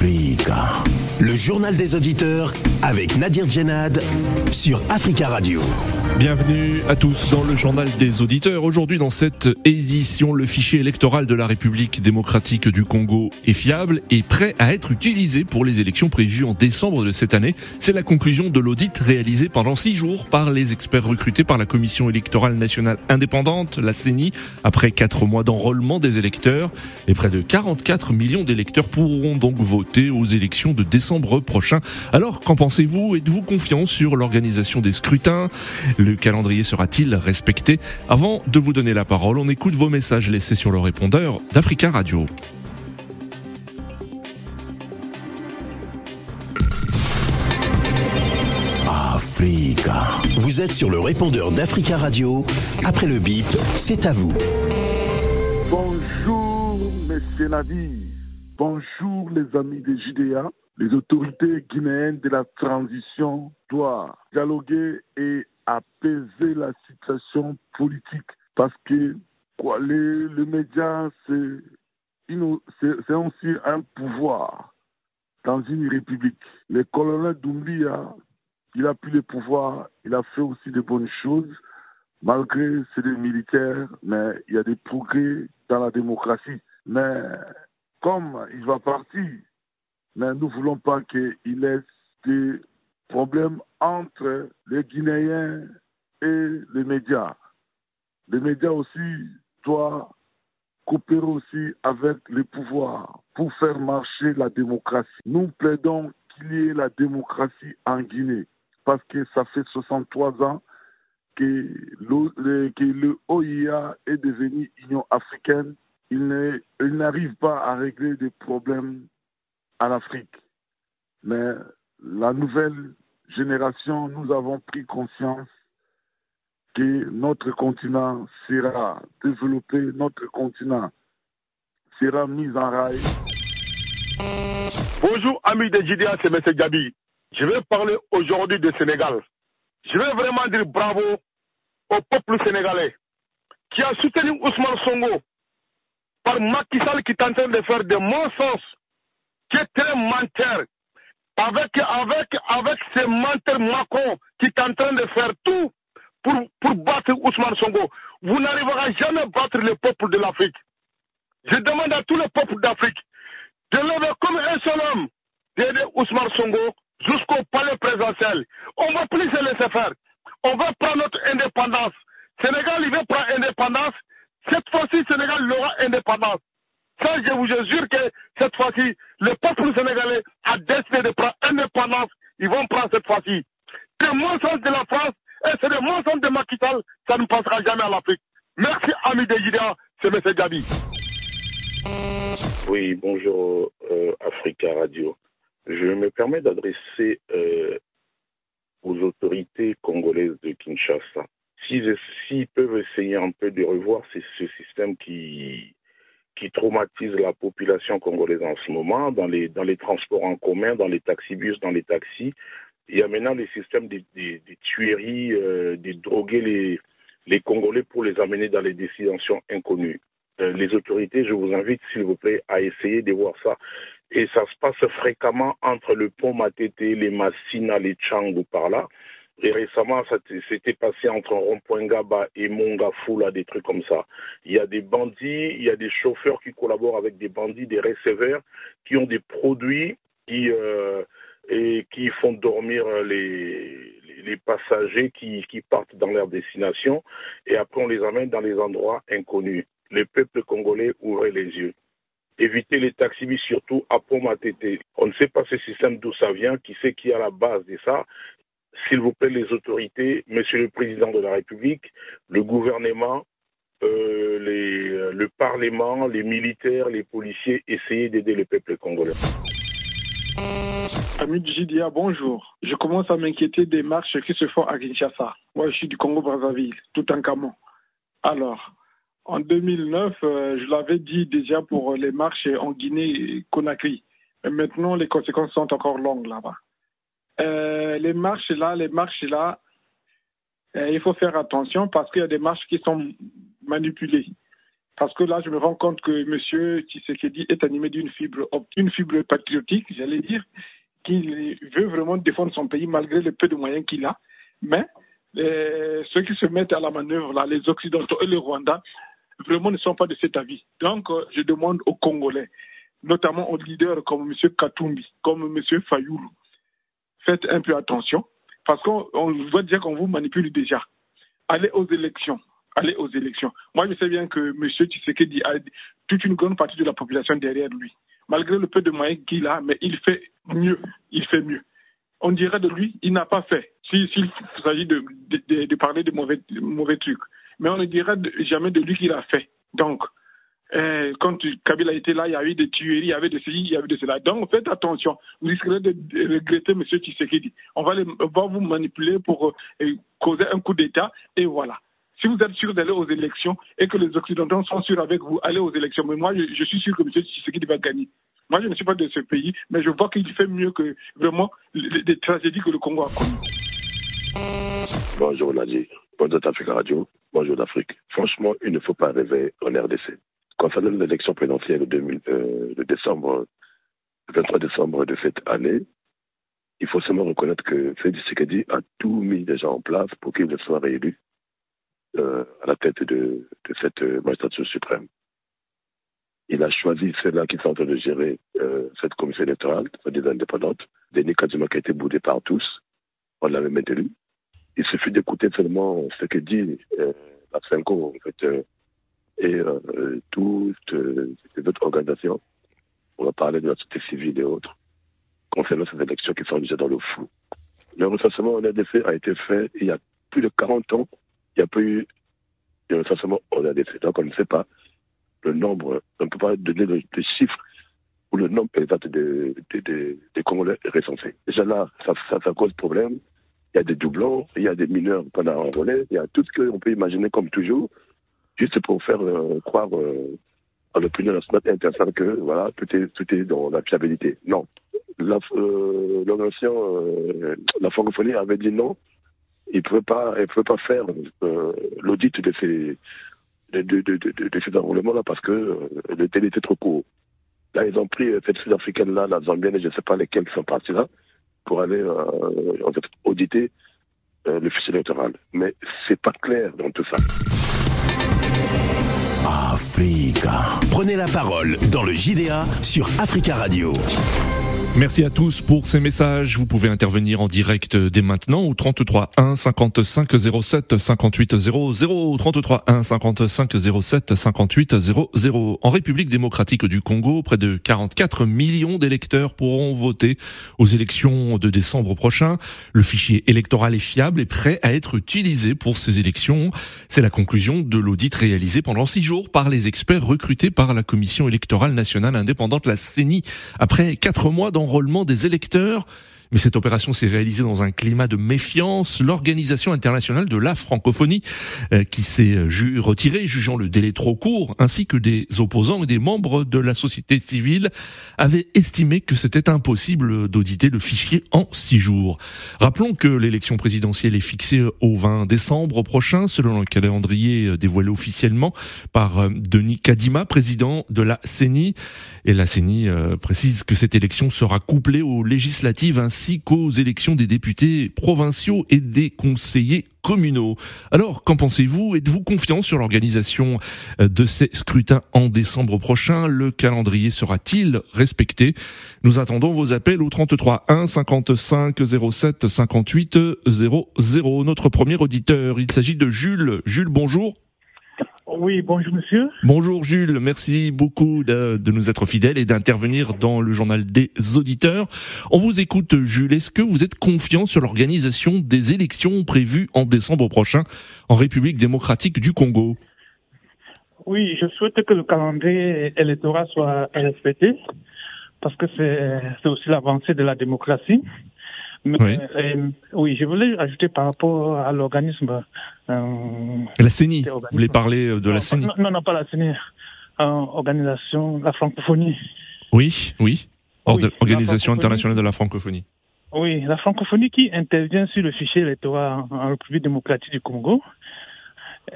Africa. Le journal des auditeurs avec Nadir Djenad sur Africa Radio. Bienvenue à tous dans le journal des auditeurs. Aujourd'hui dans cette édition, le fichier électoral de la République démocratique du Congo est fiable et prêt à être utilisé pour les élections prévues en décembre de cette année. C'est la conclusion de l'audit réalisé pendant six jours par les experts recrutés par la Commission électorale nationale indépendante, la CENI, après quatre mois d'enrôlement des électeurs. Et près de 44 millions d'électeurs pourront donc voter aux élections de décembre prochain. Alors, qu'en pensez-vous? Êtes-vous confiant sur l'organisation des scrutins? Le calendrier sera-t-il respecté? Avant de vous donner la parole, on écoute vos messages laissés sur le répondeur d'Africa Radio. Africa. Vous êtes sur le répondeur d'Africa Radio. Après le bip, c'est à vous. Bonjour, messieurs Nadir. Bonjour, les amis de JDA. Les autorités guinéennes de la transition doivent dialoguer et apaiser la situation politique parce que quoi, les, médias, c'est aussi un pouvoir dans une république. Le colonel Doumbia, il a pris le pouvoir, il a fait aussi de bonnes choses, malgré c'est des militaires, mais il y a des progrès dans la démocratie. Mais comme il va partir, mais nous ne voulons pas qu'il laisse des problèmes entre les Guinéens et les médias. Les médias aussi doivent coopérer aussi avec les pouvoirs pour faire marcher la démocratie. Nous plaidons qu'il y ait la démocratie en Guinée parce que ça fait 63 ans que le, le- que le OIA est devenu Union africaine. Il ne- il n'arrive pas à régler des problèmes en Afrique. Mais la nouvelle génération, nous avons pris conscience que notre continent sera développé, notre continent sera mis en rail. Bonjour, amis de JDA, c'est M. Gabi. Je vais parler aujourd'hui du Sénégal. Je vais vraiment dire bravo au peuple sénégalais qui a soutenu Ousmane Songo par Macky Sall qui est en train de faire des mensonges, qui est très menteur. Avec, avec, avec ces menteurs Macron qui est en train de faire tout pour, pour battre Ousmane Songo. Vous n'arriverez jamais à battre le peuple de l'Afrique. Je demande à tous les peuples d'Afrique de lever comme un seul homme d'aider Ousmane Songo jusqu'au palais présidentiel. On va plus se laisser faire. On va prendre notre indépendance. Sénégal, il va prendre indépendance. Cette fois-ci, Sénégal aura indépendance. Ça, je vous assure que cette fois-ci, le peuple sénégalais a décidé de prendre indépendance. Ils vont prendre cette fois-ci. C'est mensonge de la France et c'est des mensonges de Macky. Ça ne passera jamais à l'Afrique. Merci, amis de JDA. C'est M. Gabi. Oui, bonjour euh, Africa Radio. Je me permets d'adresser euh, aux autorités congolaises de Kinshasa. S'ils peuvent essayer un peu de revoir ce système qui, qui traumatise la population congolaise en ce moment, dans les, transports en commun, dans les taxibus, dans les taxis. Il y a maintenant les systèmes des, des, des tueries, euh, de droguer les, Congolais pour les amener dans les destinations inconnues. Euh, les autorités, je vous invite, s'il vous plaît, à essayer de voir ça. Et ça se passe fréquemment entre le pont Matete, les Massina, les Tchangou par là. Et récemment, ça s'était passé entre Rond-Point et Mongafou, des trucs comme ça. Il y a des bandits, il y a des chauffeurs qui collaborent avec des bandits, des receveurs, qui ont des produits qui, euh, et qui font dormir euh, les, les- les passagers qui, qui partent dans leur destination. Et après, on les amène dans les endroits inconnus. Le peuple congolais ouvrez les yeux. Évitez les taxis, surtout à Pont-Matete. On ne sait pas ce système d'où ça vient, qui c'est qui est à la base de ça. S'il vous plaît, les autorités, Monsieur le Président de la République, le gouvernement, euh, le Parlement, les militaires, les policiers, essayez d'aider le peuple congolais. Ami du JDA, bonjour. Je commence à m'inquiéter des marches qui se font à Kinshasa. Moi, je suis du Congo-Brazzaville, tout en Camon. Alors, en 2009, euh, je l'avais dit déjà pour les marches en Guinée-Conakry. Mais maintenant, les conséquences sont encore longues là-bas. Euh, les marches là, les marches là, euh, il faut faire attention parce qu'il y a des marches qui sont manipulées. Parce que là, je me rends compte que M. Tshisekedi est animé d'une fibre, une fibre patriotique, j'allais dire, qu'il veut vraiment défendre son pays malgré le peu de moyens qu'il a. Mais euh, ceux qui se mettent à la manœuvre, là, les Occidentaux et les Rwandais, vraiment ne sont pas de cet avis. Donc, je demande aux Congolais, notamment aux leaders comme M. Katumbi, comme M. Fayoulou, faites un peu attention, parce qu'on voit dire qu'on vous manipule déjà. Allez aux élections aller aux élections. Moi, je sais bien que M. Tshisekedi a toute une grande partie de la population derrière lui. Malgré le peu de moyens qu'il a, mais il fait mieux. Il fait mieux. On dirait de lui, il n'a pas fait. S'il s'agit de, de, parler de mauvais, mauvais trucs. Mais on ne dirait jamais de lui qu'il a fait. Donc, euh, quand Kabila était là, il y avait des tueries, il y avait de ceci, il y avait de cela. Donc faites attention, vous risquerez de, regretter M. Tshisekedi. On va, va vous manipuler pour euh, causer un coup d'État, et voilà. Si vous êtes sûr d'aller aux élections et que les Occidentaux sont sûrs avec vous, allez aux élections. Mais moi, je, suis sûr que M. Tshisekedi va gagner. Moi, je ne suis pas de ce pays, mais je vois qu'il fait mieux que vraiment les, tragédies que le Congo a connues. Bonjour Nadia, bonjour Africa Radio, bonjour d'Afrique. Franchement, il ne faut pas rêver en RDC. Concernant l'élection présidentielle de, euh, de décembre, le 23 décembre de cette année, il faut seulement reconnaître que Félix Tshisekedi a tout mis déjà en place pour qu'il soit réélu euh, à la tête de, cette magistrature suprême. Il a choisi ceux-là qui sont en train de gérer euh, cette commission électorale, des indépendante, Denis Kazuma qui a été boudé par tous. On l'avait maintenu. Il suffit d'écouter seulement ce que dit euh, la FENCO, en fait, euh, et toutes les autres organisations. On va parler de la société civile et autres, concernant ces élections qui sont déjà dans le flou. Le recensement en RDC a été fait il y a plus de 40 ans il n'y a pas eu de recensement on a Donc on ne sait pas le nombre, on ne peut pas donner le, chiffre ou le nombre exact de, de, Congolais recensés. Déjà là, ça, ça, cause problème. Il y a des doublons, il y a des mineurs qu'on a enrôlés, il y a tout ce qu'on peut imaginer comme toujours, juste pour faire euh, croire euh, à l'opinion nationale internationale que voilà, tout est, tout est dans la fiabilité. Non. La, euh, la francophonie avait dit non, il ne pouvait pas, pas faire l'audit de ces, de, de, de, de ces enrôlements-là parce que le délai était trop court. Là, ils ont pris cette sud-africaine-là, la zambienne, je ne sais pas lesquels qui sont partis là, pour aller auditer le fichier électoral. Mais c'est pas clair dans tout ça. Africa. Prenez la parole dans le JDA sur Africa Radio. Merci à tous pour ces messages. Vous pouvez intervenir en direct dès maintenant au 33 1 55 07 58 00 33 1 55 07 58 00. En République démocratique du Congo, près de 44 millions d'électeurs pourront voter aux élections de décembre prochain. Le fichier électoral est fiable et prêt à être utilisé pour ces élections. C'est la conclusion de l'audit réalisé pendant six jours par les experts recrutés par la Commission électorale nationale indépendante, la CENI. Après quatre mois d'enrôlement des électeurs, mais cette opération s'est réalisée dans un climat de méfiance. L'Organisation internationale de la francophonie, euh, qui s'est euh, retirée, jugeant le délai trop court, ainsi que des opposants et des membres de la société civile, avait estimé que c'était impossible d'auditer le fichier en six jours. Rappelons que l'élection présidentielle est fixée au 20 décembre prochain, selon le calendrier euh, dévoilé officiellement par Denis Kadima, président de la CENI. Et la CENI précise que cette élection sera couplée aux législatives qu'aux élections des députés provinciaux et des conseillers communaux. Alors, qu'en pensez-vous? Êtes-vous confiant sur l'organisation euh, de ces scrutins en décembre prochain? Le calendrier sera-t-il respecté? Nous attendons vos appels au 33 1 55 07 58 00. Notre premier auditeur, il s'agit de Jules. Jules, bonjour. Oui, bonjour monsieur. Bonjour Jules, merci beaucoup de, nous être fidèles et d'intervenir dans le journal des auditeurs. On vous écoute Jules, est-ce que vous êtes confiant sur l'organisation des élections prévues en décembre prochain en République démocratique du Congo? Oui, je souhaite que le calendrier électoral soit respecté parce que c'est aussi l'avancée de la démocratie oui. Euh, oui, je voulais ajouter par rapport à l'organisme. Euh, la CENI. Vous voulez parler euh, de la CENI? non, non, pas la CENI. Organisation, la francophonie. Oui, oui. organisation internationale de la francophonie. Oui, la francophonie qui intervient sur le fichier électoral en République démocratique du Congo.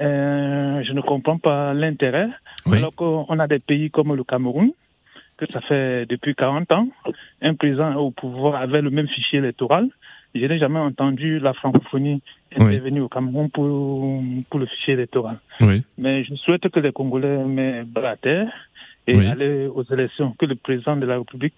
Euh, je ne comprends pas l'intérêt. Alors qu'on a des pays comme le Cameroun, que ça fait depuis 40 ans, un président au pouvoir avait le même fichier électoral. Je n'ai jamais entendu la francophonie intervenir au Cameroun pour, pour le fichier électoral. Mais je souhaite que les Congolais mettent bras terre et aller aux élections, que le président de la République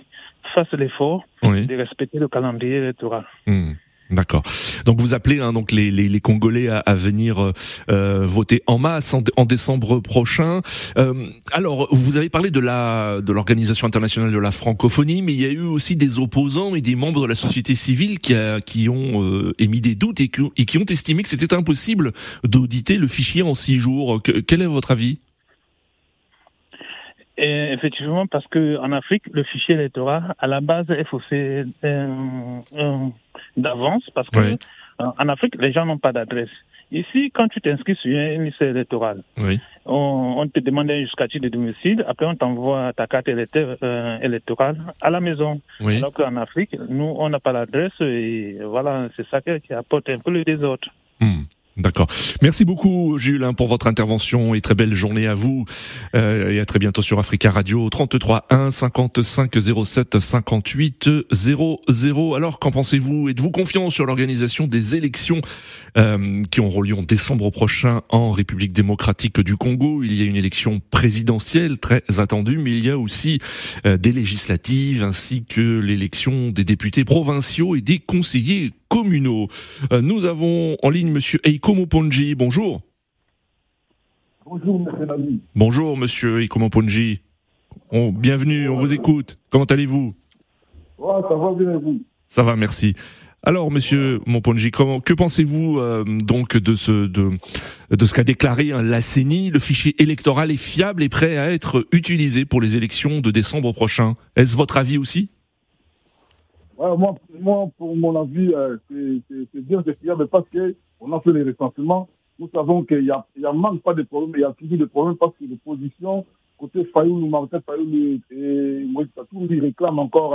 fasse l'effort de respecter le calendrier électoral. Hmm. D'accord. Donc vous appelez hein, donc les, les, les Congolais à, à venir euh, euh voter en masse en, en décembre prochain. Euh, alors vous avez parlé de la de l'organisation internationale de la francophonie, mais il y a eu aussi des opposants et des membres de la société civile qui, a, qui ont euh, émis des doutes et qui, et qui, ont estimé que c'était impossible d'auditer le fichier en six jours. quel est votre avis? Effectivement, parce que en Afrique, le fichier électoral, à la base, est faussé euh, euh, d'avance, parce que euh, en Afrique, les gens n'ont pas d'adresse. Ici, quand tu t'inscris sur un liste électoral, oui. on, on, te demande un justificatif de domicile, après on t'envoie ta carte électorale à la maison. Oui. Alors qu'en Afrique, nous, on n'a pas l'adresse et voilà, c'est ça qui apporte un peu le désordre. Hmm. D'accord. Merci beaucoup Jules hein, pour votre intervention et très belle journée à vous. Euh, et à très bientôt sur Africa Radio 33 1 55 07 58 00. Alors qu'en pensez-vous? Êtes-vous confiant sur l'organisation des élections euh, qui auront lieu en décembre prochain en République démocratique du Congo? Il y a une élection présidentielle très attendue, mais il y a aussi euh, des législatives ainsi que l'élection des députés provinciaux et des conseillers communaux. Euh, nous avons en ligne Monsieur Eiko Moponji. Bonjour. Bonjour, Monsieur Nami. Bonjour, Monsieur Eiko Moponji. Oh, bienvenue, on vous écoute. Comment allez-vous? Ouais, Ça va bien, vous? Ça va, merci. Alors, Monsieur Moponji, comment, que pensez-vous euh, donc de ce de, de ce qu'a déclaré hein, la CENI Le fichier électoral est fiable et prêt à être utilisé pour les élections de décembre prochain. Est-ce votre avis aussi? Ouais, moi, moi, pour mon avis, euh, c'est bien, c'est fiable parce qu'on a fait les recensements. Nous savons qu'il y a, il y a manque pas de problèmes, il y a toujours des problèmes parce que les positions, côté Fayoul, Martin Fayoul et Moïse Tatour, ils réclament encore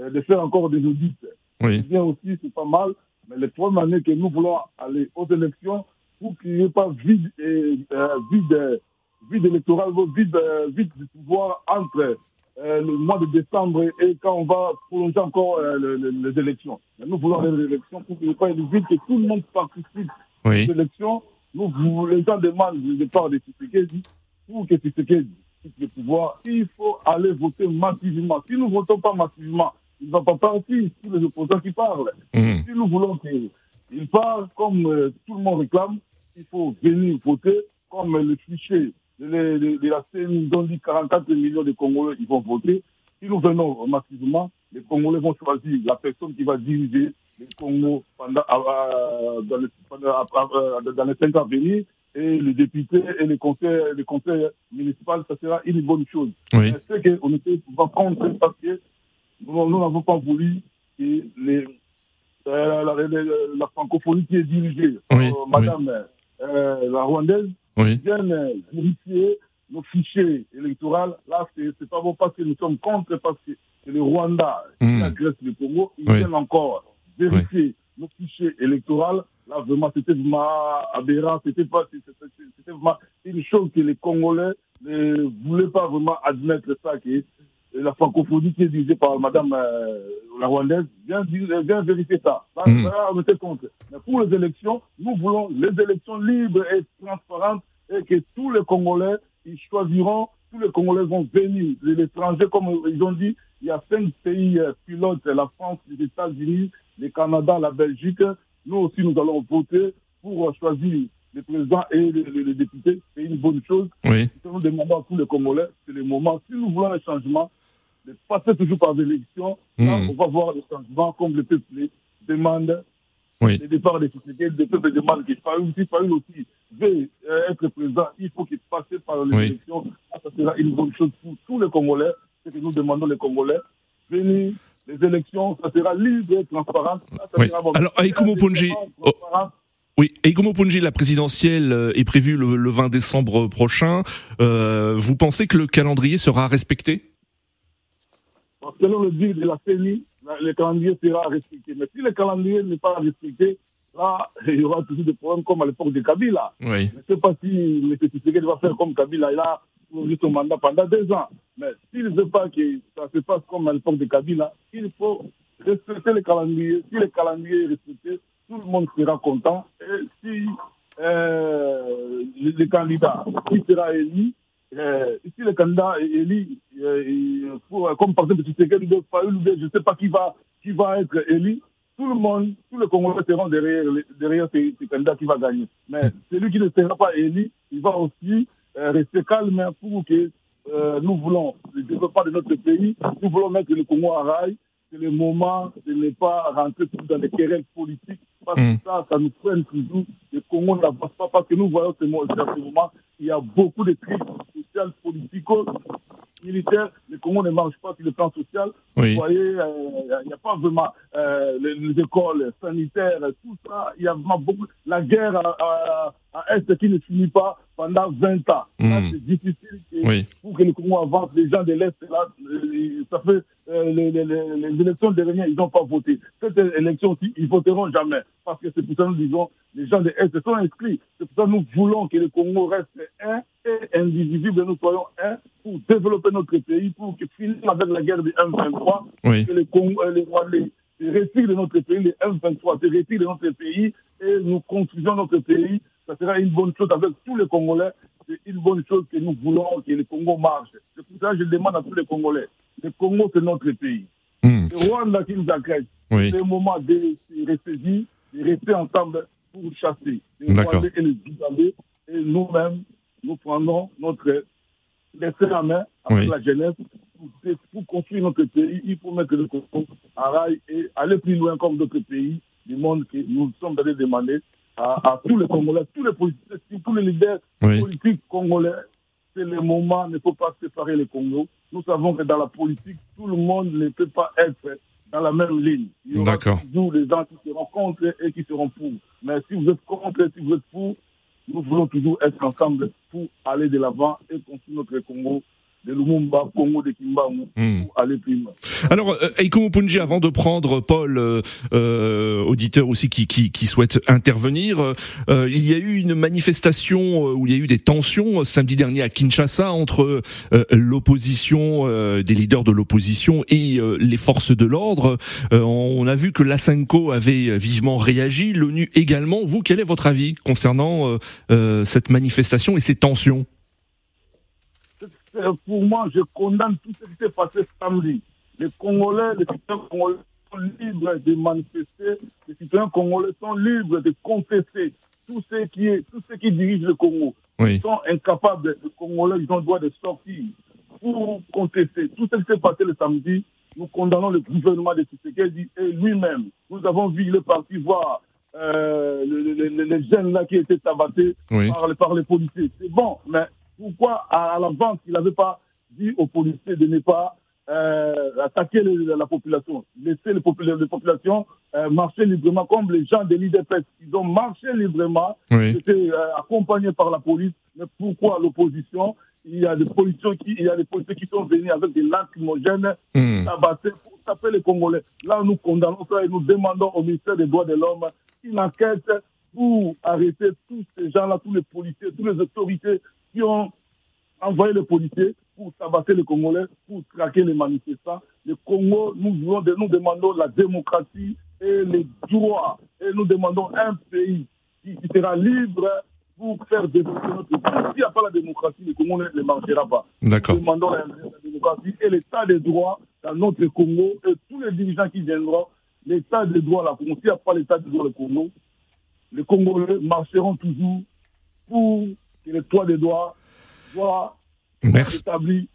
euh, de faire encore des audits. Oui. C'est bien aussi, c'est pas mal. Mais le problème est que nous voulons aller aux élections pour qu'il n'y ait pas vide, et, euh, vide, vide électoral, vide, euh, vide du pouvoir entre euh, le mois de décembre et quand on va prolonger encore euh, le, le, les élections. Nous voulons les élections pour qu'il vide, que tout le monde participe oui. aux élections. Nous, vous, les gens demandent le départ de Tshisekedi pour que Tshisekedi quitte le pouvoir. Il faut aller voter massivement. Si nous ne votons pas massivement, il ne va pas partir. Tous les opposants qui parlent. Mmh. Si nous voulons qu'il parle comme euh, tout le monde réclame, il faut venir voter comme le fichier de la CNI, ils ont dit 44 millions de Congolais ils vont voter. Si nous venons massivement, les Congolais vont choisir la personne qui va diriger le Congo pendant, euh, dans, les, pendant, euh, dans les cinq ans à venir. Et les députés et les conseils, les conseils municipaux, ça sera une bonne chose. Oui. C'est qu'on va prendre ce papier. Nous n'avons pas voulu que les, euh, la, la, la, francophonie qui est dirigée oui. par Madame oui. la Rwandaise oui. viennent vérifier nos fichiers électoraux. Là, c'est pas bon parce que nous sommes contre, parce que le Rwanda qui mmh. agresse le Congo. Ils oui. viennent encore vérifier nos fichiers électoraux. Là, vraiment, c'était vraiment aberrant. C'était pas, c'était vraiment une chose que les Congolais ne voulaient pas vraiment admettre ça, que la francophonie qui est dirigée par Madame euh, la Rwandaise vient, vient vérifier ça. Là, Mmh. on était contre. Mais pour les élections, nous voulons les élections libres et transparentes et que tous les Congolais, ils choisiront, tous les Congolais vont venir. L'étranger, comme ils ont dit, il y a cinq pays euh, pilotes, la France, les États-Unis, le Canada, la Belgique. Nous aussi, nous allons voter pour choisir les présidents et les, les, les députés. C'est une bonne chose. Oui. Nous demandons à tous les Congolais, c'est le moment, si nous voulons un changement, de passer toujours par des élections, Mmh. on va voir des changements comme le peuple demande Oui. le départ des sociétés, le peuple demande qu'il faille aussi, faille aussi veut euh, être président, il faut qu'il passe par les Oui. ça sera une bonne chose pour tous les Congolais. Ce que nous demandons les Congolais, venir, les élections, ça sera libre et transparent. Oui. bon. Alors, Aïkomo Ponji, oh. Oui, et Ponji, la présidentielle euh, est prévue le, le 20 décembre prochain. Euh, vous pensez que le calendrier sera respecté? Selon le dire de la CENI, le calendrier sera respecté. Mais si le calendrier n'est pas respecté, là, il y aura toujours des problèmes comme à l'époque de Kabila. Oui. Je ne sais pas si M. Tshisekedi va faire comme Kabila. Il a pourvu son mandat pendant deux ans. Mais s'il ne veut pas que ça se passe comme à l'époque de Kabila, il faut respecter le calendrier. Si le calendrier est respecté, tout le monde sera content. Et si euh, le, candidat qui sera élu, euh, si le candidat est élu, euh, pour, comme par exemple Tshisekedi Fayoul, je ne sais pas qui va, qui va être élu, tout le monde, tous les Congolais seront derrière, derrière ce, ce candidat qui va gagner. Mais celui qui ne sera pas élu, il va aussi rester calme pour que nous voulons le développement de notre pays, nous voulons mettre le Congo à rail. C'est le moment de ne pas rentrer dans des querelles politiques parce que ça, ça nous freine toujours. Le Congo n'avance pas parce que nous voyons ce moment, ce moment il y a beaucoup de crises sociales, politico, militaires. Le Congo ne marche pas sur le plan social. Oui. Vous voyez, euh, il n'y a pas vraiment euh, les, les écoles sanitaires, tout ça. Il y a vraiment beaucoup. La guerre à, à, à Est qui ne finit pas pendant 20 ans. Là, Mm. c'est difficile. Oui. Pour que le Congo avance, les gens de l'Est, là, euh, ça fait euh, les, les, les, élections dernières, ils n'ont pas voté. Cette élection aussi, ils voteront jamais. Parce que c'est pour ça que nous disons, les gens de l'Est sont inscrits. C'est pour ça que nous voulons que le Congo reste un et indivisible. Nous soyons un pour développer notre pays, pour que finir avec la guerre du M23, Oui. que le Congo, euh, les Rwandais se retirent de notre pays, les M23 se retirent de notre pays et nous construisons notre pays. Ça sera une bonne chose avec tous les Congolais. C'est une bonne chose que nous voulons que le Congo marche. C'est pour ça que je demande à tous les Congolais. Le Congo, c'est notre pays. Mm. C'est Rwanda qui nous agresse. Oui. C'est le moment de se ressaisir, de rester ensemble pour chasser les. Rwandais et les Ougandais. Et nous-mêmes, nous prenons notre destin en main avec Oui. la jeunesse pour, pour construire notre pays. Il faut mettre le Congo à rail et aller plus loin comme d'autres pays du monde que nous sommes allés demander à, à tous les Congolais, tous les politiciens, tous les leaders Oui. politiques congolais. C'est le moment, il ne faut pas séparer le Congo. Nous savons que dans la politique, tout le monde ne peut pas être dans la même ligne. Il y aura toujours des gens qui seront contre et qui seront pour. Mais si vous êtes contre et si vous êtes pour, nous voulons toujours être ensemble pour aller de l'avant et construire notre Congo de Lumumba, Congo de Kimbangu, pour aller plus loin. Alors, Eiko Mpunji, avant de prendre Paul, euh, euh, auditeur aussi qui, qui, qui souhaite intervenir, euh, il y a eu une manifestation euh, où il y a eu des tensions euh, samedi dernier à Kinshasa entre euh, l'opposition, euh, des leaders de l'opposition et les forces de l'ordre. Euh, on a vu que l'Asenco avait vivement réagi, l'ONU également. Vous, quel est votre avis concernant cette manifestation et ces tensions? Pour moi, je condamne tout ce qui s'est passé samedi. Les Congolais, les citoyens congolais sont libres de manifester, les citoyens congolais sont libres de contester tout ce qui est, tout ce qui dirige le Congo. Oui. Ils sont incapables, les Congolais, ils ont le droit de sortir pour contester tout ce qui s'est passé le samedi. Nous condamnons le gouvernement de Tshisekedi et lui-même. Nous avons vu, est parti voir euh, le- le- le- les jeunes là qui étaient tabattés Oui. par, les- par les policiers. C'est bon, mais pourquoi à, l'avance il n'avait pas dit aux policiers de ne pas euh, attaquer la population, laisser les, popula- les populations euh, marcher librement comme les gens de l'IDPS. Ils ont marché librement, Oui. c'était euh, accompagné par la police. Mais pourquoi l'opposition? Il y, a des policiers qui, il y a des policiers qui sont venus avec des lacrymogènes Mm. tabasser pour taper les Congolais. Là, nous condamnons ça et nous demandons au ministère des droits de l'homme une enquête pour arrêter tous ces gens-là, tous les policiers, toutes les autorités qui ont envoyé les policiers pour tabasser les Congolais, pour traquer les manifestants. Le Congo, nous, voulons, nous demandons la démocratie et les droits. Et nous demandons un pays qui, sera libre pour faire développer notre pays. S'il n'y a pas la démocratie, le Congo ne marchera pas. Nous demandons la, la démocratie et l'état des droits dans notre Congo et tous les dirigeants qui viendront, l'état des droits là. S'il n'y a pas l'état des droits le Congo, les Congolais marcheront toujours pour que l'état des droits soit Merci. établi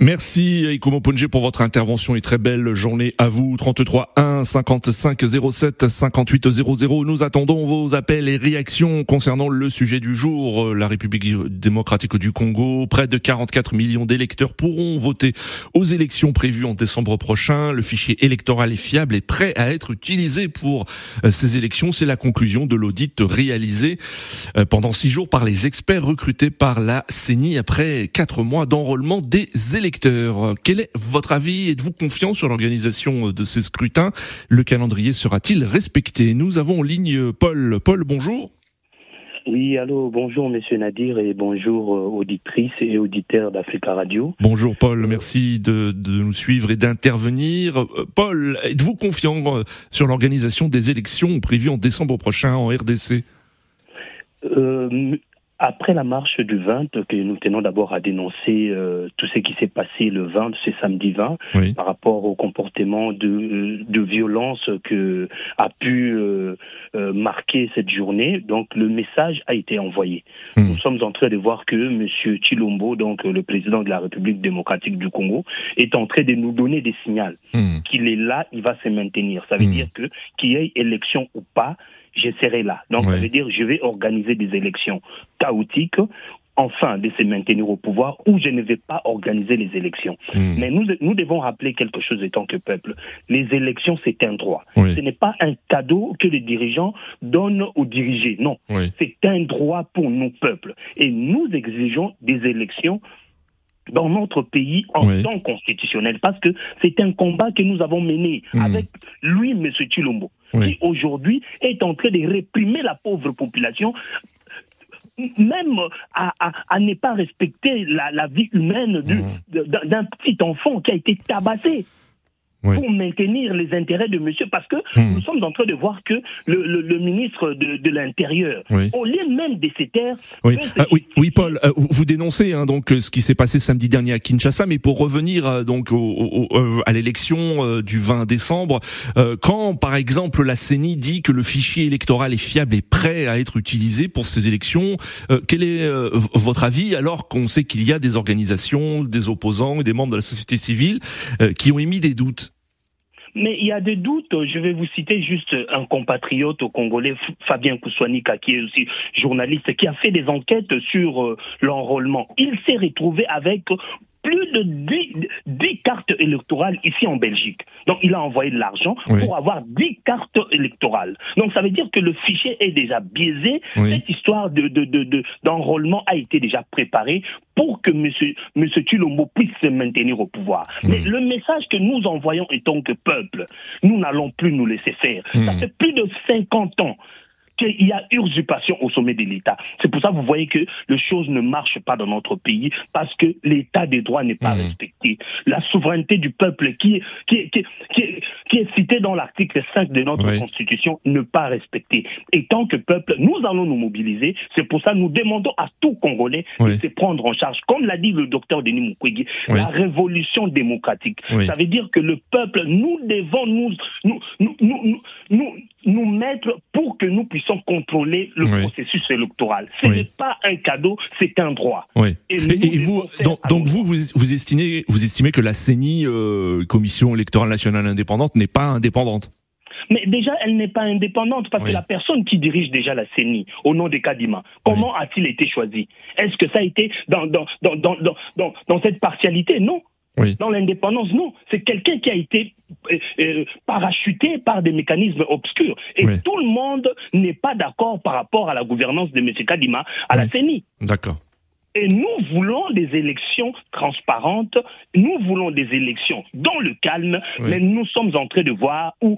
Merci Ikomo Ponge pour votre intervention et très belle journée à vous. 33 1 55 07 58 00. Nous attendons vos appels et réactions concernant le sujet du jour. La République démocratique du Congo, près de 44 millions d'électeurs pourront voter aux élections prévues en décembre prochain. Le fichier électoral est fiable et prêt à être utilisé pour euh, ces élections. C'est la conclusion de l'audit réalisé euh, pendant six jours par les experts recrutés par la CENI après quatre mois d'enrôlement des électeurs. Quel est votre avis? Êtes-vous confiant sur l'organisation de ces scrutins? Le calendrier sera-t-il respecté? Nous avons en ligne Paul. Paul, bonjour. Oui, allô, bonjour Monsieur Nadir et bonjour euh, auditrices et auditeurs d'Africa Radio. Bonjour Paul, merci de, nous suivre et d'intervenir. Euh, Paul, êtes-vous confiant euh, sur l'organisation des élections prévues en décembre prochain en RDC après la marche du 20, que nous tenons d'abord à dénoncer euh, tout ce qui s'est passé le 20, ce samedi 20, par rapport au comportement de, de violence que a pu euh, euh, marquer cette journée, donc le message a été envoyé. Hmm. Nous sommes en train de voir que M. Chilombo, donc le président de la République démocratique du Congo, est en train de nous donner des signaux hmm. qu'il est là, il va se maintenir. Ça veut hmm. dire que qu'il y ait élection ou pas, je serai là. Donc, ça veut dire je vais organiser des élections chaotiques enfin de se maintenir au pouvoir ou je ne vais pas organiser les élections. Hmm. Mais nous, nous devons rappeler quelque chose étant que peuple. Les élections, c'est un droit. Ce n'est pas un cadeau que les dirigeants donnent aux dirigés. Non. C'est un droit pour nos peuples. Et nous exigeons des élections dans notre pays en tant constitutionnel parce que c'est un combat que nous avons mené hmm. avec lui, M. Chilombo, qui aujourd'hui est en train de réprimer la pauvre population même à, à, ne pas respecter la, vie humaine hmm. d'un petit enfant qui a été tabassé pour maintenir les intérêts de monsieur, parce que hmm. nous sommes en train de voir que le, le, le ministre de, de l'Intérieur, au lieu même de ces terres... Oui, euh, oui, oui, Paul, euh, vous dénoncez hein, donc ce qui s'est passé samedi dernier à Kinshasa, mais pour revenir euh, donc au, à l'élection du 20 décembre, quand par exemple la CENI dit que le fichier électoral est fiable et prêt à être utilisé pour ces élections, quel est votre avis alors qu'on sait qu'il y a des organisations, des opposants et des membres de la société civile qui ont émis des doutes mais il y a des doutes. Je vais vous citer juste un compatriote congolais, Fabien Kouswanika, qui est aussi journaliste, qui a fait des enquêtes sur euh, l'enrôlement. Il s'est retrouvé avec plus de 10, cartes électorales ici en Belgique. Donc il a envoyé de l'argent pour avoir 10 cartes électorales. Donc ça veut dire que le fichier est déjà biaisé. Cette histoire d'enrôlement de, de, a été déjà préparée pour que M. Monsieur, Tulombo puisse se maintenir au pouvoir. Mais le message que nous envoyons étant que peuple, nous n'allons plus nous laisser faire. Ça fait plus de 50 ans qu'il y a usurpation au sommet de l'État. C'est pour ça que vous voyez que les choses ne marchent pas dans notre pays parce que l'État des droits n'est pas mmh. respecté. La souveraineté du peuple qui, qui, qui, qui est citée dans l'article 5 de notre Constitution n'est pas respectée. Et tant que peuple, nous allons nous mobiliser. C'est pour ça que nous demandons à tout Congolais de se prendre en charge. Comme l'a dit le docteur Denis Mukwege, la révolution démocratique. Ça veut dire que le peuple, nous devons nous, nous, nous, nous, nous, nous mettre pour que nous puissions contrôler le processus électoral. Ce n'est pas un cadeau, c'est un droit. Et, vous, donc, vous, vous, estimez, vous estimez que la CENI, euh, Commission électorale nationale indépendante, n'est pas indépendante? Mais déjà, elle n'est pas indépendante parce que la personne qui dirige déjà la CENI, au nom des Kadima, comment a-t-il été choisi? Est-ce que ça a été dans, dans, dans, dans, dans cette partialité? Non. Dans l'indépendance, non. C'est quelqu'un qui a été euh, euh, parachuté par des mécanismes obscurs. Et tout le monde n'est pas d'accord par rapport à la gouvernance de M. Kadima à la CENI. D'accord. Et nous voulons des élections transparentes, nous voulons des élections dans le calme, mais nous sommes en train de voir où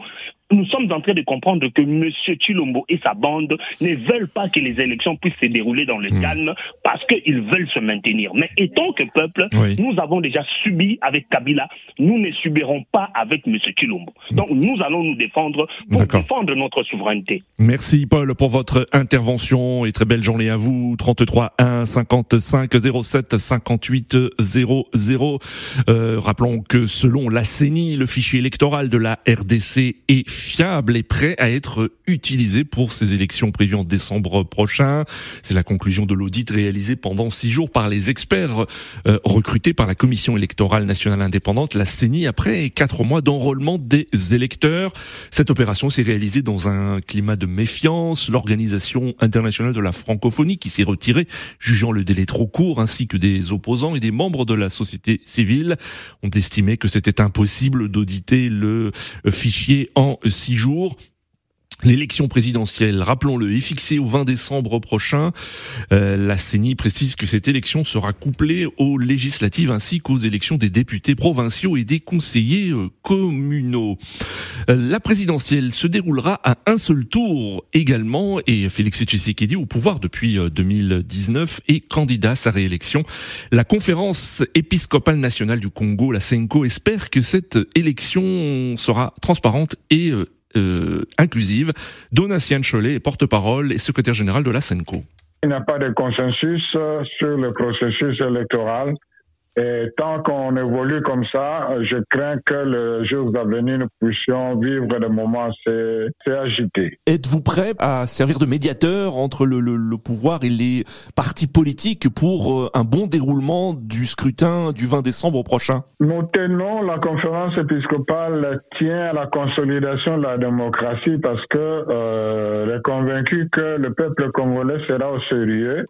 nous sommes en train de comprendre que M. Chilombo et sa bande ne veulent pas que les élections puissent se dérouler dans le hmm. calme parce qu'ils veulent se maintenir. Mais étant que peuple, nous avons déjà subi avec Kabila, nous ne subirons pas avec M. Chilombo. Donc nous allons nous défendre pour défendre notre souveraineté. Merci Paul pour votre intervention et très belle journée à vous. 33 1 55 07 58 00. rappelons que selon la CENI, le fichier électoral de la RDC est fiable et prêt à être utilisé pour ces élections prévues en décembre prochain. C'est la conclusion de l'audit réalisé pendant six jours par les experts euh, recrutés par la Commission électorale nationale indépendante, la CENI, après quatre mois d'enrôlement des électeurs. Cette opération s'est réalisée dans un climat de méfiance. L'Organisation internationale de la francophonie, qui s'est retirée, jugeant le délai trop court, ainsi que des opposants et des membres de la société civile, ont estimé que c'était impossible d'auditer le fichier en six jours. L'élection présidentielle, rappelons-le, est fixée au 20 décembre prochain. Euh, la CENI précise que cette élection sera couplée aux législatives ainsi qu'aux élections des députés provinciaux et des conseillers euh, communaux. Euh, la présidentielle se déroulera à un seul tour également et Félix Tshisekedi au pouvoir depuis 2019 est candidat à sa réélection. La conférence épiscopale nationale du Congo, la CENCO, espère que cette élection sera transparente et euh, inclusive. Donatien Cholet est porte-parole et secrétaire général de la SENCO. Il n'y a pas de consensus sur le processus électoral. Et tant qu'on évolue comme ça, je crains que le jours à venir, nous puissions vivre des moments assez, agités. Êtes-vous prêt à servir de médiateur entre le, le, pouvoir et les partis politiques pour euh, un bon déroulement du scrutin du 20 décembre prochain? Nous tenons, la conférence épiscopale tient à la consolidation de la démocratie parce que euh, est convaincu que le peuple congolais sera au sérieux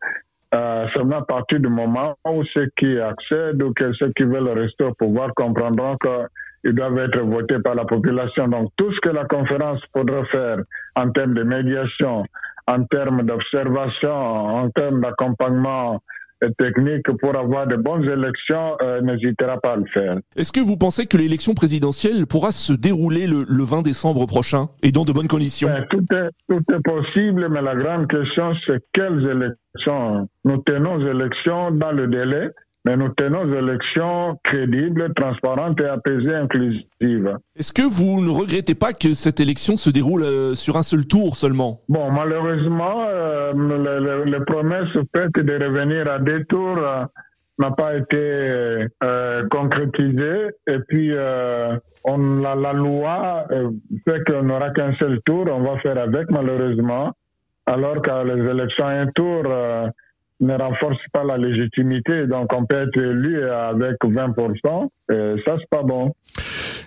euh, seulement à partir du moment où ceux qui accèdent ou que ceux qui veulent rester au pouvoir comprendront qu'ils doivent être votés par la population. Donc tout ce que la conférence pourra faire en termes de médiation, en termes d'observation, en termes d'accompagnement technique pour avoir de bonnes élections euh, n'hésitera pas à le faire. Est-ce que vous pensez que l'élection présidentielle pourra se dérouler le, 20 décembre prochain et dans de bonnes conditions? Ben, tout, est, tout est possible, mais la grande question c'est quelles élections? Nous tenons élections dans le délai mais nous tenons des élections crédibles, transparentes et apaisées, inclusives. Est-ce que vous ne regrettez pas que cette élection se déroule euh, sur un seul tour seulement? Bon, malheureusement, euh, les, promesses faites de revenir à deux tours euh, n'ont pas été concrétisées. Et puis, on, la, la, loi fait qu'on n'aura qu'un seul tour. On va faire avec, malheureusement. Alors que les élections à un tour ne renforce pas la légitimité. Donc, on peut être élu avec 20%. Et ça, c'est pas bon.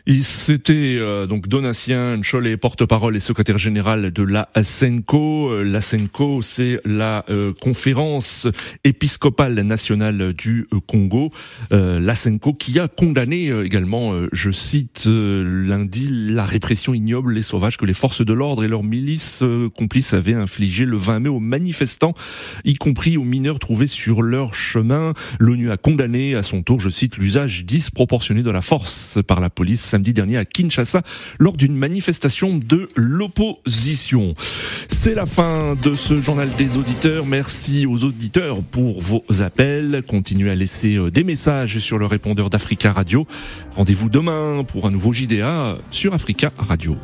C'était euh, donc Donatien Cholet, porte-parole et secrétaire général de la SENCO. Euh, la SENCO, c'est la euh, conférence épiscopale nationale du Congo. la SENCO qui a condamné également, je cite lundi, la répression ignoble et sauvage que les forces de l'ordre et leurs milices complices avaient infligé le 20 mai aux manifestants, y compris aux mineurs trouvés sur leur chemin. L'ONU a condamné à son tour, je cite, l'usage disproportionné de la force par la police samedi dernier à Kinshasa lors d'une manifestation de l'opposition. C'est la fin de ce journal des auditeurs. Merci aux auditeurs pour vos appels. Continuez à laisser euh, des messages sur le répondeur d'Africa Radio. Rendez-vous demain pour un nouveau JDA sur Africa Radio.